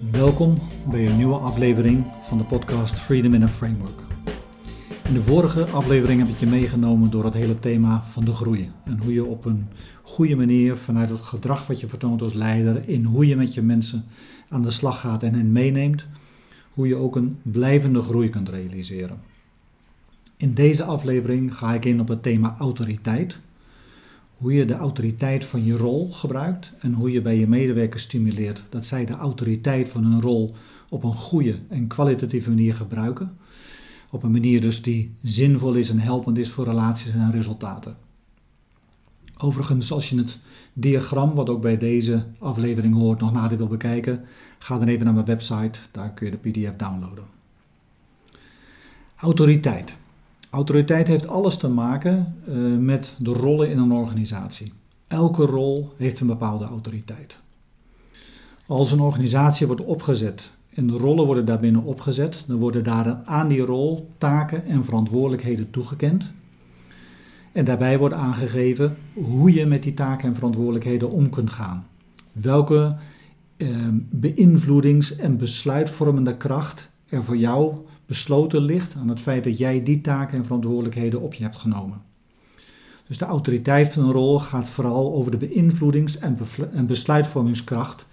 Welkom bij een nieuwe aflevering van de podcast Freedom in a Framework. In de vorige aflevering heb ik je meegenomen door het hele thema van de groei. En hoe je op een goede manier vanuit het gedrag wat je vertoont als leider, in hoe je met je mensen aan de slag gaat en hen meeneemt, hoe je ook een blijvende groei kunt realiseren. In deze aflevering ga ik in op het thema autoriteit hoe je de autoriteit van je rol gebruikt en hoe je bij je medewerkers stimuleert dat zij de autoriteit van hun rol op een goede en kwalitatieve manier gebruiken. Op een manier dus die zinvol is en helpend is voor relaties en resultaten. Overigens, als je het diagram, wat ook bij deze aflevering hoort, nog nader wil bekijken, ga dan even naar mijn website, daar kun je de PDF downloaden. Autoriteit. Autoriteit heeft alles te maken uh, met de rollen in een organisatie. Elke rol heeft een bepaalde autoriteit. Als een organisatie wordt opgezet en de rollen worden daarbinnen opgezet, dan worden daar aan die rol taken en verantwoordelijkheden toegekend. En daarbij wordt aangegeven hoe je met die taken en verantwoordelijkheden om kunt gaan. Welke uh, beïnvloedings- en besluitvormende kracht er voor jou besloten ligt aan het feit dat jij die taken en verantwoordelijkheden op je hebt genomen. Dus de autoriteit van een rol gaat vooral over de beïnvloedings- en besluitvormingskracht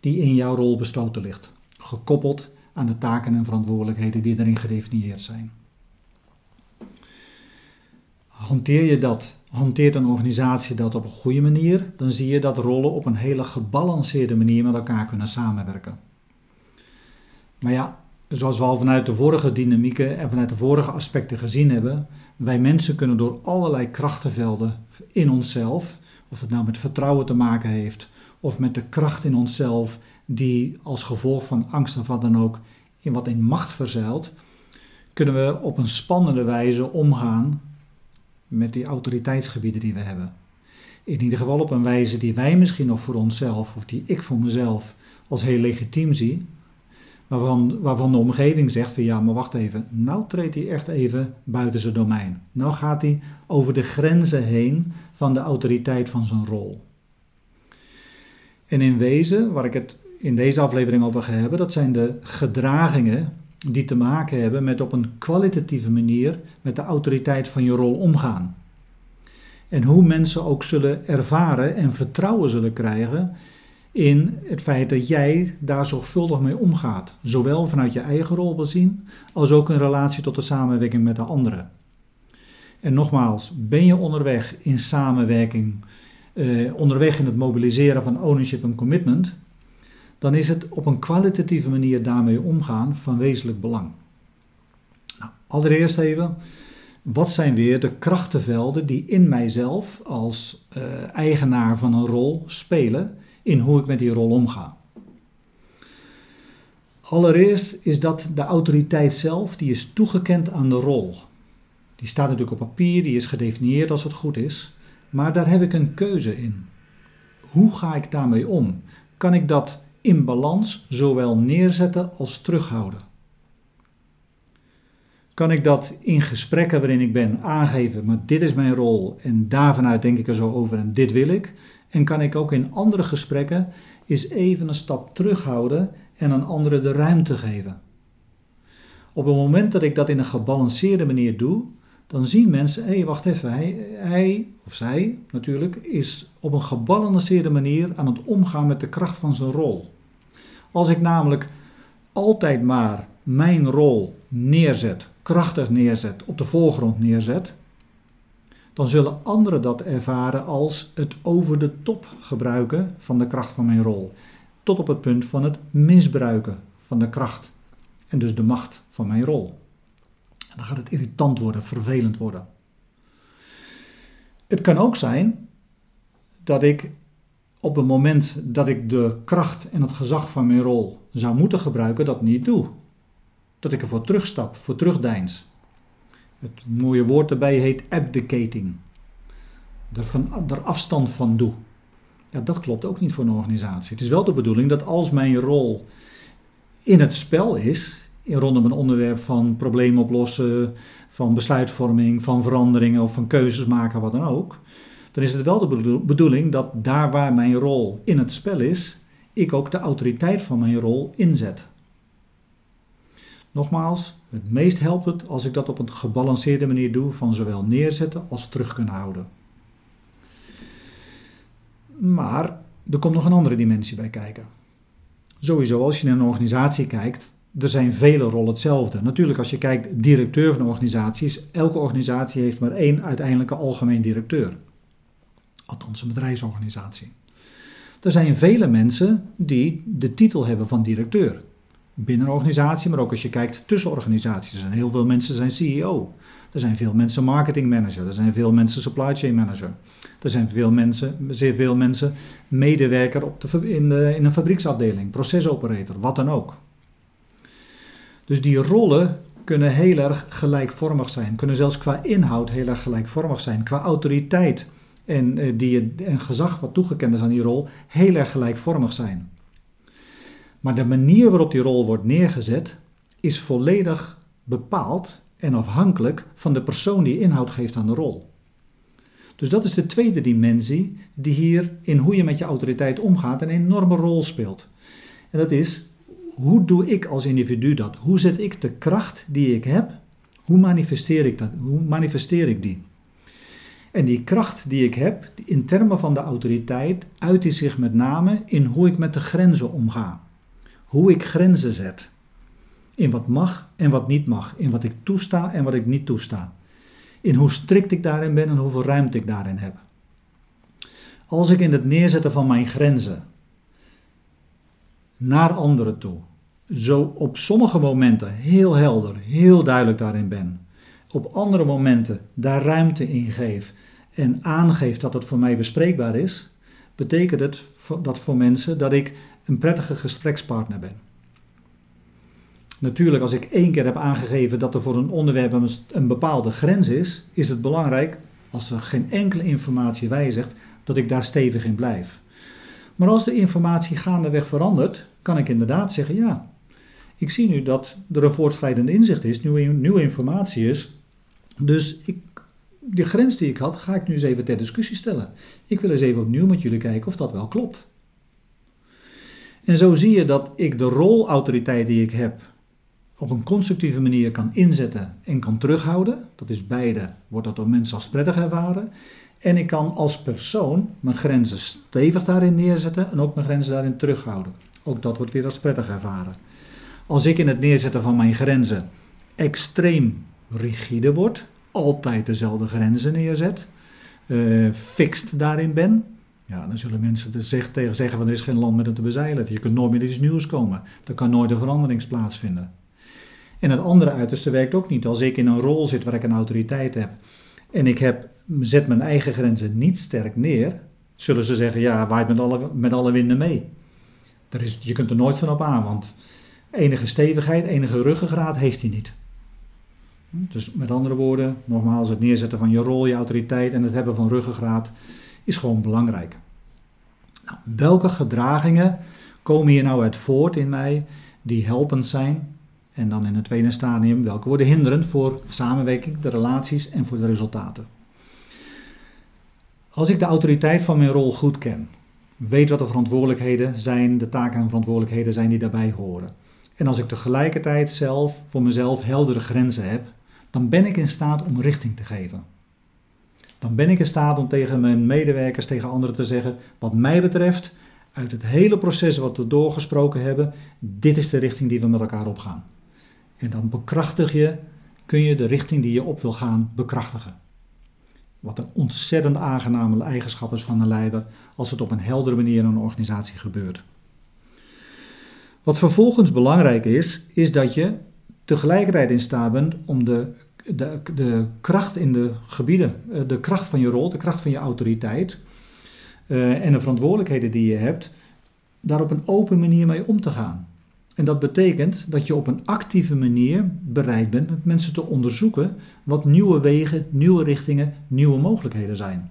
die in jouw rol besloten ligt, gekoppeld aan de taken en verantwoordelijkheden die erin gedefinieerd zijn. Hanteer je dat, hanteert een organisatie dat op een goede manier, dan zie je dat rollen op een hele gebalanceerde manier met elkaar kunnen samenwerken. Maar ja, zoals we al vanuit de vorige dynamieken en vanuit de vorige aspecten gezien hebben, wij mensen kunnen door allerlei krachtenvelden in onszelf, of dat nou met vertrouwen te maken heeft, of met de kracht in onszelf, die als gevolg van angst of wat dan ook in wat in macht verzeilt, kunnen we op een spannende wijze omgaan met die autoriteitsgebieden die we hebben. In ieder geval op een wijze die wij misschien nog voor onszelf, of die ik voor mezelf als heel legitiem zie, waarvan, waarvan de omgeving zegt van ja, maar wacht even, nou treedt hij echt even buiten zijn domein. Nou gaat hij over de grenzen heen van de autoriteit van zijn rol. En in wezen, waar ik het in deze aflevering over ga hebben, dat zijn de gedragingen die te maken hebben met op een kwalitatieve manier met de autoriteit van je rol omgaan. En hoe mensen ook zullen ervaren en vertrouwen zullen krijgen in het feit dat jij daar zorgvuldig mee omgaat. Zowel vanuit je eigen rol bezien, als ook in relatie tot de samenwerking met de anderen. En nogmaals, ben je onderweg in samenwerking, eh, onderweg in het mobiliseren van ownership en commitment, dan is het op een kwalitatieve manier daarmee omgaan van wezenlijk belang. Nou, allereerst even, wat zijn weer de krachtenvelden die in mijzelf als uh, eigenaar van een rol spelen in hoe ik met die rol omga. Allereerst is dat de autoriteit zelf, die is toegekend aan de rol. Die staat natuurlijk op papier, die is gedefinieerd als het goed is, maar daar heb ik een keuze in. Hoe ga ik daarmee om? Kan ik dat in balans zowel neerzetten als terughouden? Kan ik dat in gesprekken waarin ik ben aangeven, maar dit is mijn rol en daarvanuit denk ik er zo over en dit wil ik? En kan ik ook in andere gesprekken eens even een stap terughouden en een andere de ruimte geven. Op het moment dat ik dat in een gebalanceerde manier doe, dan zien mensen, hé, wacht even, hij, hij, of zij natuurlijk, is op een gebalanceerde manier aan het omgaan met de kracht van zijn rol. Als ik namelijk altijd maar mijn rol neerzet, krachtig neerzet, op de voorgrond neerzet, dan zullen anderen dat ervaren als het over de top gebruiken van de kracht van mijn rol. Tot op het punt van het misbruiken van de kracht en dus de macht van mijn rol. En dan gaat het irritant worden, vervelend worden. Het kan ook zijn dat ik op het moment dat ik de kracht en het gezag van mijn rol zou moeten gebruiken, dat niet doe. Dat ik ervoor terugstap, voor terugdeins. Het mooie woord erbij heet abdicating. Er, van, er afstand van doe. Ja, dat klopt ook niet voor een organisatie. Het is wel de bedoeling dat als mijn rol in het spel is, in rondom een onderwerp van problemen oplossen, van besluitvorming, van veranderingen of van keuzes maken, wat dan ook, dan is het wel de bedoeling dat daar waar mijn rol in het spel is, ik ook de autoriteit van mijn rol inzet. Nogmaals, het meest helpt het als ik dat op een gebalanceerde manier doe van zowel neerzetten als terug kunnen houden. Maar er komt nog een andere dimensie bij kijken. Sowieso, als je naar een organisatie kijkt, er zijn vele rollen hetzelfde. Natuurlijk, als je kijkt, directeur van een organisatie is, elke organisatie heeft maar één uiteindelijke algemeen directeur. Althans, een bedrijfsorganisatie. Er zijn vele mensen die de titel hebben van directeur. Binnen een organisatie, maar ook als je kijkt tussen organisaties. Er zijn heel veel mensen zijn CEO. Er zijn veel mensen marketing manager. Er zijn veel mensen supply chain manager. Er zijn veel mensen, zeer veel mensen medewerker op de, in, de, in een fabrieksafdeling, procesoperator, wat dan ook. Dus die rollen kunnen heel erg gelijkvormig zijn, kunnen zelfs qua inhoud heel erg gelijkvormig zijn, qua autoriteit en, eh, die, en gezag wat toegekend is aan die rol heel erg gelijkvormig zijn. Maar de manier waarop die rol wordt neergezet is volledig bepaald en afhankelijk van de persoon die inhoud geeft aan de rol. Dus dat is de tweede dimensie die hier in hoe je met je autoriteit omgaat een enorme rol speelt. En dat is, hoe doe ik als individu dat? Hoe zet ik de kracht die ik heb, hoe manifesteer ik dat? Hoe manifesteer ik die? En die kracht die ik heb, in termen van de autoriteit, uit die zich met name in hoe ik met de grenzen omga. Hoe ik grenzen zet. In wat mag en wat niet mag. In wat ik toesta en wat ik niet toesta. In hoe strikt ik daarin ben en hoeveel ruimte ik daarin heb. Als ik in het neerzetten van mijn grenzen naar anderen toe, zo op sommige momenten heel helder, heel duidelijk daarin ben, op andere momenten daar ruimte in geef en aangeeft dat het voor mij bespreekbaar is, betekent het dat voor mensen dat ik een prettige gesprekspartner ben. Natuurlijk, als ik één keer heb aangegeven dat er voor een onderwerp een bepaalde grens is, is het belangrijk, als er geen enkele informatie wijzigt, dat ik daar stevig in blijf. Maar als de informatie gaandeweg verandert, kan ik inderdaad zeggen: ja, ik zie nu dat er een voortschrijdend inzicht is, nieuwe, nieuwe informatie is. Dus ik, die grens die ik had, ga ik nu eens even ter discussie stellen. Ik wil eens even opnieuw met jullie kijken of dat wel klopt. En zo zie je dat ik de rolautoriteit die ik heb op een constructieve manier kan inzetten en kan terughouden. Dat is beide, wordt dat door mensen als prettig ervaren. En ik kan als persoon mijn grenzen stevig daarin neerzetten en ook mijn grenzen daarin terughouden. Ook dat wordt weer als prettig ervaren. Als ik in het neerzetten van mijn grenzen extreem rigide word, altijd dezelfde grenzen neerzet, uh, fixed daarin ben, ja, dan zullen mensen tegen zeggen van er is geen land met het te bezeilen. Je kunt nooit meer iets nieuws komen. Er kan nooit een verandering plaatsvinden. En het andere uiterste werkt ook niet. Als ik in een rol zit waar ik een autoriteit heb en ik heb, zet mijn eigen grenzen niet sterk neer, zullen ze zeggen, ja, waait met alle, met alle winden mee. Er is, je kunt er nooit van op aan, want enige stevigheid, enige ruggengraat heeft hij niet. Dus met andere woorden, nogmaals, het neerzetten van je rol, je autoriteit en het hebben van ruggengraat is gewoon belangrijk. Nou, welke gedragingen komen hier nou uit voort in mij die helpend zijn en dan in het tweede stadium, welke worden hinderend voor samenwerking, de relaties en voor de resultaten. Als ik de autoriteit van mijn rol goed ken, weet wat de verantwoordelijkheden zijn, de taken en verantwoordelijkheden zijn die daarbij horen. En als ik tegelijkertijd zelf voor mezelf heldere grenzen heb, dan ben ik in staat om richting te geven. Dan ben ik in staat om tegen mijn medewerkers, tegen anderen te zeggen: wat mij betreft, uit het hele proces wat we doorgesproken hebben, dit is de richting die we met elkaar opgaan. En dan bekrachtig je, kun je de richting die je op wil gaan bekrachtigen. Wat een ontzettend aangename eigenschap is van een leider als het op een heldere manier in een organisatie gebeurt. Wat vervolgens belangrijk is, is dat je tegelijkertijd in staat bent om de, de, de kracht in de gebieden, eh, de kracht van je rol, de kracht van je autoriteit uh, en de verantwoordelijkheden die je hebt, daar op een open manier mee om te gaan. En dat betekent dat je op een actieve manier bereid bent met mensen te onderzoeken wat nieuwe wegen, nieuwe richtingen, nieuwe mogelijkheden zijn.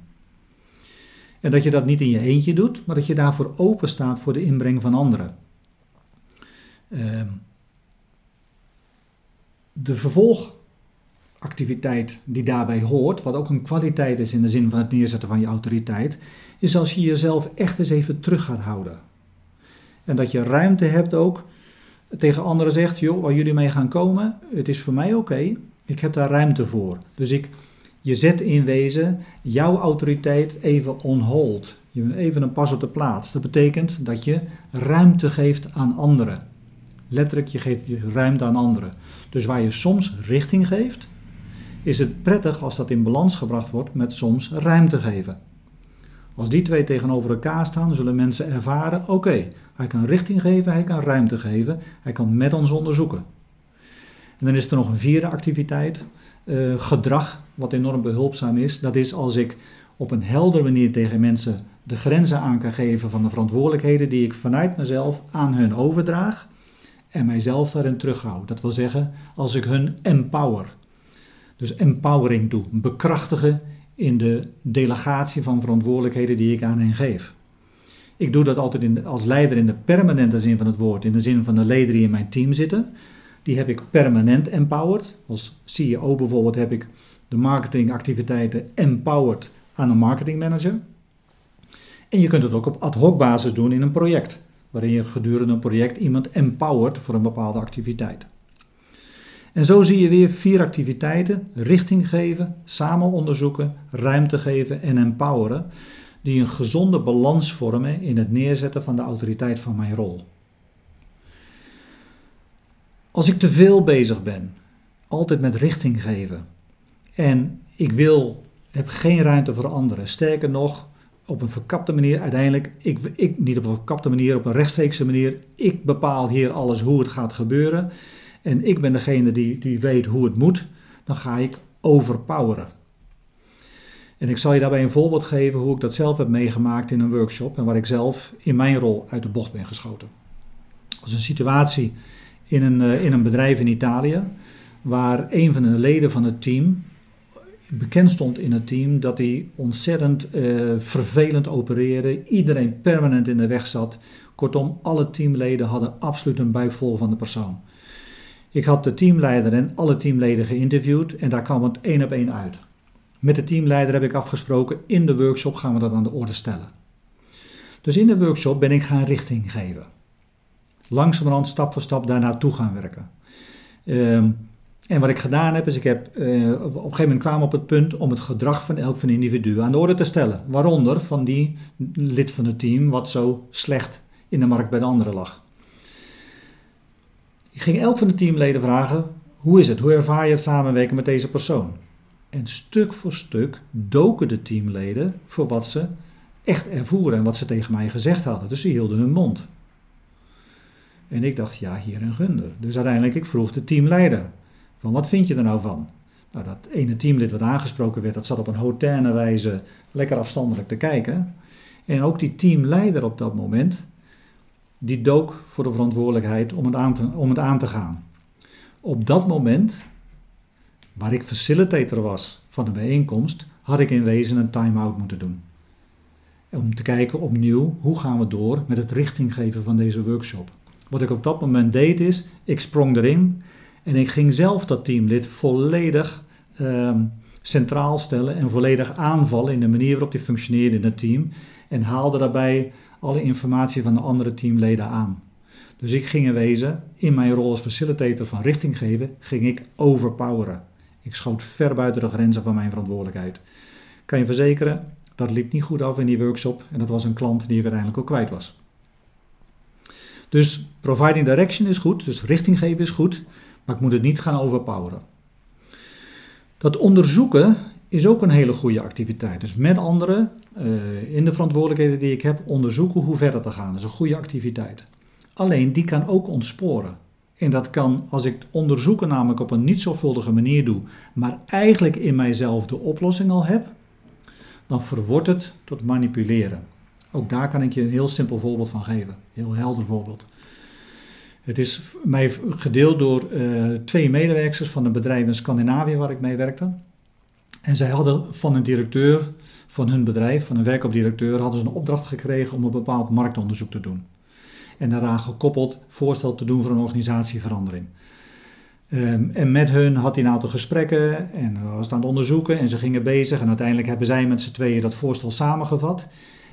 En dat je dat niet in je eentje doet, maar dat je daarvoor open staat voor de inbreng van anderen. Ehm, de vervolgactiviteit die daarbij hoort, wat ook een kwaliteit is in de zin van het neerzetten van je autoriteit, is als je jezelf echt eens even terug gaat houden En dat je ruimte hebt ook tegen anderen zegt, joh, waar jullie mee gaan komen, het is voor mij oké, ik heb daar ruimte voor. Dus ik, je zet in wezen jouw autoriteit even on hold. Je even een pas op de plaats. Dat betekent dat je ruimte geeft aan anderen. Letterlijk, je geeft ruimte aan anderen. Dus waar je soms richting geeft, is het prettig als dat in balans gebracht wordt met soms ruimte geven. Als die twee tegenover elkaar staan, zullen mensen ervaren: oké, hij kan richting geven, hij kan ruimte geven, hij kan met ons onderzoeken. En dan is er nog een vierde activiteit, uh, gedrag, wat enorm behulpzaam is. Dat is als ik op een heldere manier tegen mensen de grenzen aan kan geven van de verantwoordelijkheden die ik vanuit mezelf aan hun overdraag en mijzelf daarin terughoud. Dat wil zeggen, als ik hun empower. Dus empowering doe, bekrachtigen in de delegatie van verantwoordelijkheden die ik aan hen geef. Ik doe dat altijd in, als leider in de permanente zin van het woord, in de zin van de leden die in mijn team zitten. Die heb ik permanent empowered. Als CEO bijvoorbeeld heb ik de marketingactiviteiten empowered aan een marketingmanager. En je kunt het ook op ad hoc basis doen in een project, waarin je gedurende een project iemand empowert voor een bepaalde activiteit. En zo zie je weer vier activiteiten: richting geven, samen onderzoeken, ruimte geven en empoweren, die een gezonde balans vormen in het neerzetten van de autoriteit van mijn rol. Als ik te veel bezig ben, altijd met richting geven, en ik wil, heb geen ruimte voor anderen, sterker nog, op een verkapte manier, uiteindelijk, ik, ik, niet op een verkapte manier, op een rechtstreekse manier, ik bepaal hier alles hoe het gaat gebeuren en ik ben degene die, die weet hoe het moet, dan ga ik overpoweren. En ik zal je daarbij een voorbeeld geven hoe ik dat zelf heb meegemaakt in een workshop en waar ik zelf in mijn rol uit de bocht ben geschoten. Dat was een situatie in een, eh, in een bedrijf in Italië, waar een van de leden van het team bekend stond in het team dat hij ontzettend uh, vervelend opereerde, iedereen permanent in de weg zat. Kortom, alle teamleden hadden absoluut een buik vol van de persoon. Ik had de teamleider en alle teamleden geïnterviewd en daar kwam het één op één uit. Met de teamleider heb ik afgesproken, in de workshop gaan we dat aan de orde stellen. Dus in de workshop ben ik gaan richting geven. Langzamerhand stap voor stap daar naartoe gaan werken. Ehm, en wat ik gedaan heb, is ik heb uh, op een gegeven moment kwamen op het punt om het gedrag van elk van de individuen aan de orde te stellen. Waaronder van die lid van het team wat zo slecht in de markt bij de anderen lag. Ik ging elk van de teamleden vragen: hoe is het? Hoe ervaar je het samenwerken met deze persoon? En stuk voor stuk doken de teamleden voor wat ze echt ervoeren en wat ze tegen mij gezegd hadden. Dus ze hielden hun mond. En ik dacht, ja, hier een gunder. Dus uiteindelijk, ik vroeg de teamleider, van wat vind je er nou van? Nou, dat ene teamlid wat aangesproken werd, dat zat op een hautaine wijze lekker afstandelijk te kijken. En ook die teamleider op dat moment, die dook voor de verantwoordelijkheid om het aan te, om het aan te gaan. Op dat moment, waar ik facilitator was van de bijeenkomst, had ik in wezen een time-out moeten doen. Om te kijken opnieuw, hoe gaan we door met het richtinggeven van deze workshop. Wat ik op dat moment deed is, ik sprong erin en ik ging zelf dat teamlid volledig ehm, centraal stellen en volledig aanvallen in de manier waarop hij functioneerde in het team. En haalde daarbij alle informatie van de andere teamleden aan. Dus ik ging in wezen, in mijn rol als facilitator van richting geven, ging ik overpoweren. Ik schoot ver buiten de grenzen van mijn verantwoordelijkheid. Kan je verzekeren, dat liep niet goed af in die workshop en dat was een klant die ik uiteindelijk ook kwijt was. Dus providing direction is goed, dus richting geven is goed, maar ik moet het niet gaan overpoweren. Dat onderzoeken is ook een hele goede activiteit. Dus met anderen uh, in de verantwoordelijkheden die ik heb, onderzoeken hoe verder te gaan. Dat is een goede activiteit. Alleen die kan ook ontsporen. En dat kan, als ik onderzoeken namelijk op een niet zorgvuldige manier doe, maar eigenlijk in mijzelf de oplossing al heb, dan verwordt het tot manipuleren. Ook daar kan ik je een heel simpel voorbeeld van geven. Heel helder voorbeeld. Het is mij gedeeld door uh, twee medewerkers van een bedrijf in Scandinavië waar ik mee werkte. En zij hadden van een directeur van hun bedrijf, van een werkopdirecteur, hadden ze een opdracht gekregen om een bepaald marktonderzoek te doen. En daaraan gekoppeld voorstel te doen voor een organisatieverandering. Um, en met hun had hij een aantal gesprekken en was het aan het onderzoeken en ze gingen bezig. En uiteindelijk hebben zij met z'n tweeën dat voorstel samengevat.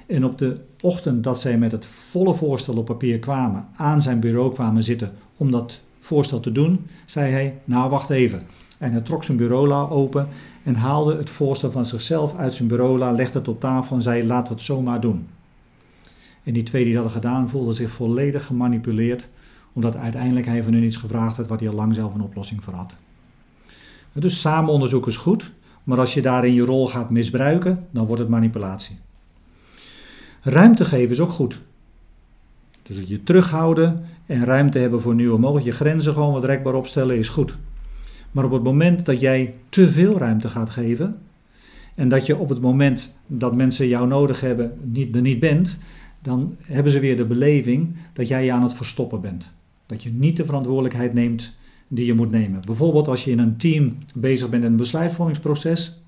En op de ochtend dat zij met het volle voorstel op papier kwamen, aan zijn bureau kwamen zitten om dat voorstel te doen, zei hij: Nou, wacht even. En hij trok zijn bureaula open en haalde het voorstel van zichzelf uit zijn bureaula, legde het op tafel en zei: Laten we het zomaar doen. En die twee die dat hadden gedaan, voelden zich volledig gemanipuleerd, omdat uiteindelijk hij van hun iets gevraagd had wat hij al lang zelf een oplossing voor had. Dus samen onderzoeken is goed, maar als je daarin je rol gaat misbruiken, dan wordt het manipulatie. Ruimte geven is ook goed. Dus je terughouden en ruimte hebben voor nieuwe mogelijkheden. Je grenzen gewoon wat rekbaar opstellen is goed. Maar op het moment dat jij te veel ruimte gaat geven en dat je op het moment dat mensen jou nodig hebben niet, er niet bent, dan hebben ze weer de beleving dat jij je aan het verstoppen bent. Dat je niet de verantwoordelijkheid neemt die je moet nemen. Bijvoorbeeld als je in een team bezig bent in een besluitvormingsproces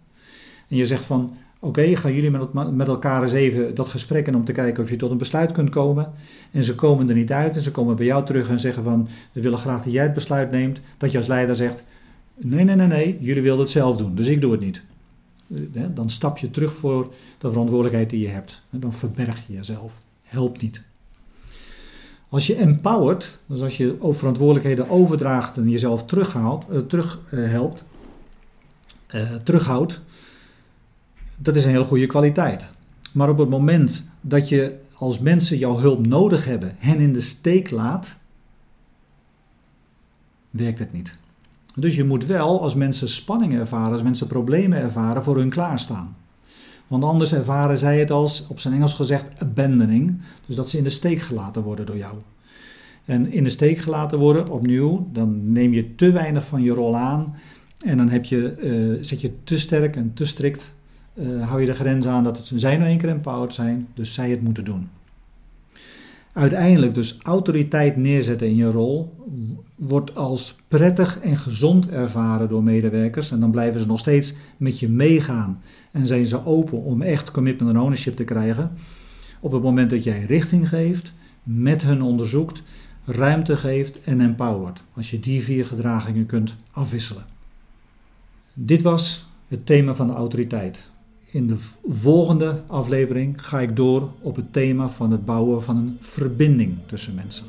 en je zegt van oké, gaan jullie met, met elkaar eens even dat gesprek in om te kijken of je tot een besluit kunt komen. En ze komen er niet uit en ze komen bij jou terug en zeggen van we willen graag dat jij het besluit neemt. Dat je als leider zegt nee, nee, nee, nee, jullie wilden het zelf doen, dus ik doe het niet. Eh, dan stap je terug voor de verantwoordelijkheid die je hebt. Dan verberg je jezelf. Helpt niet. Als je empowert, dus als je verantwoordelijkheden overdraagt en jezelf terughaalt, uh, terug uh, helpt, terughoudt, dat is een hele goede kwaliteit. Maar op het moment dat je als mensen jouw hulp nodig hebben, hen in de steek laat, werkt het niet. Dus je moet wel, als mensen spanning ervaren, als mensen problemen ervaren, voor hun klaarstaan. Want anders ervaren zij het als, op zijn Engels gezegd, abandoning. Dus dat ze in de steek gelaten worden door jou. En in de steek gelaten worden, opnieuw, dan neem je te weinig van je rol aan. En dan heb je, uh, zet je te sterk en te strikt, uh, hou je de grens aan dat het, zij nou één keer empowered zijn, dus zij het moeten doen. Uiteindelijk dus autoriteit neerzetten in je rol wordt als prettig en gezond ervaren door medewerkers. En dan blijven ze nog steeds met je meegaan en zijn ze open om echt commitment en ownership te krijgen. Op het moment dat jij richting geeft, met hun onderzoekt, ruimte geeft en empowert. Als je die vier gedragingen kunt afwisselen. Dit was het thema van de autoriteit. In de volgende aflevering ga ik door op het thema van het bouwen van een verbinding tussen mensen.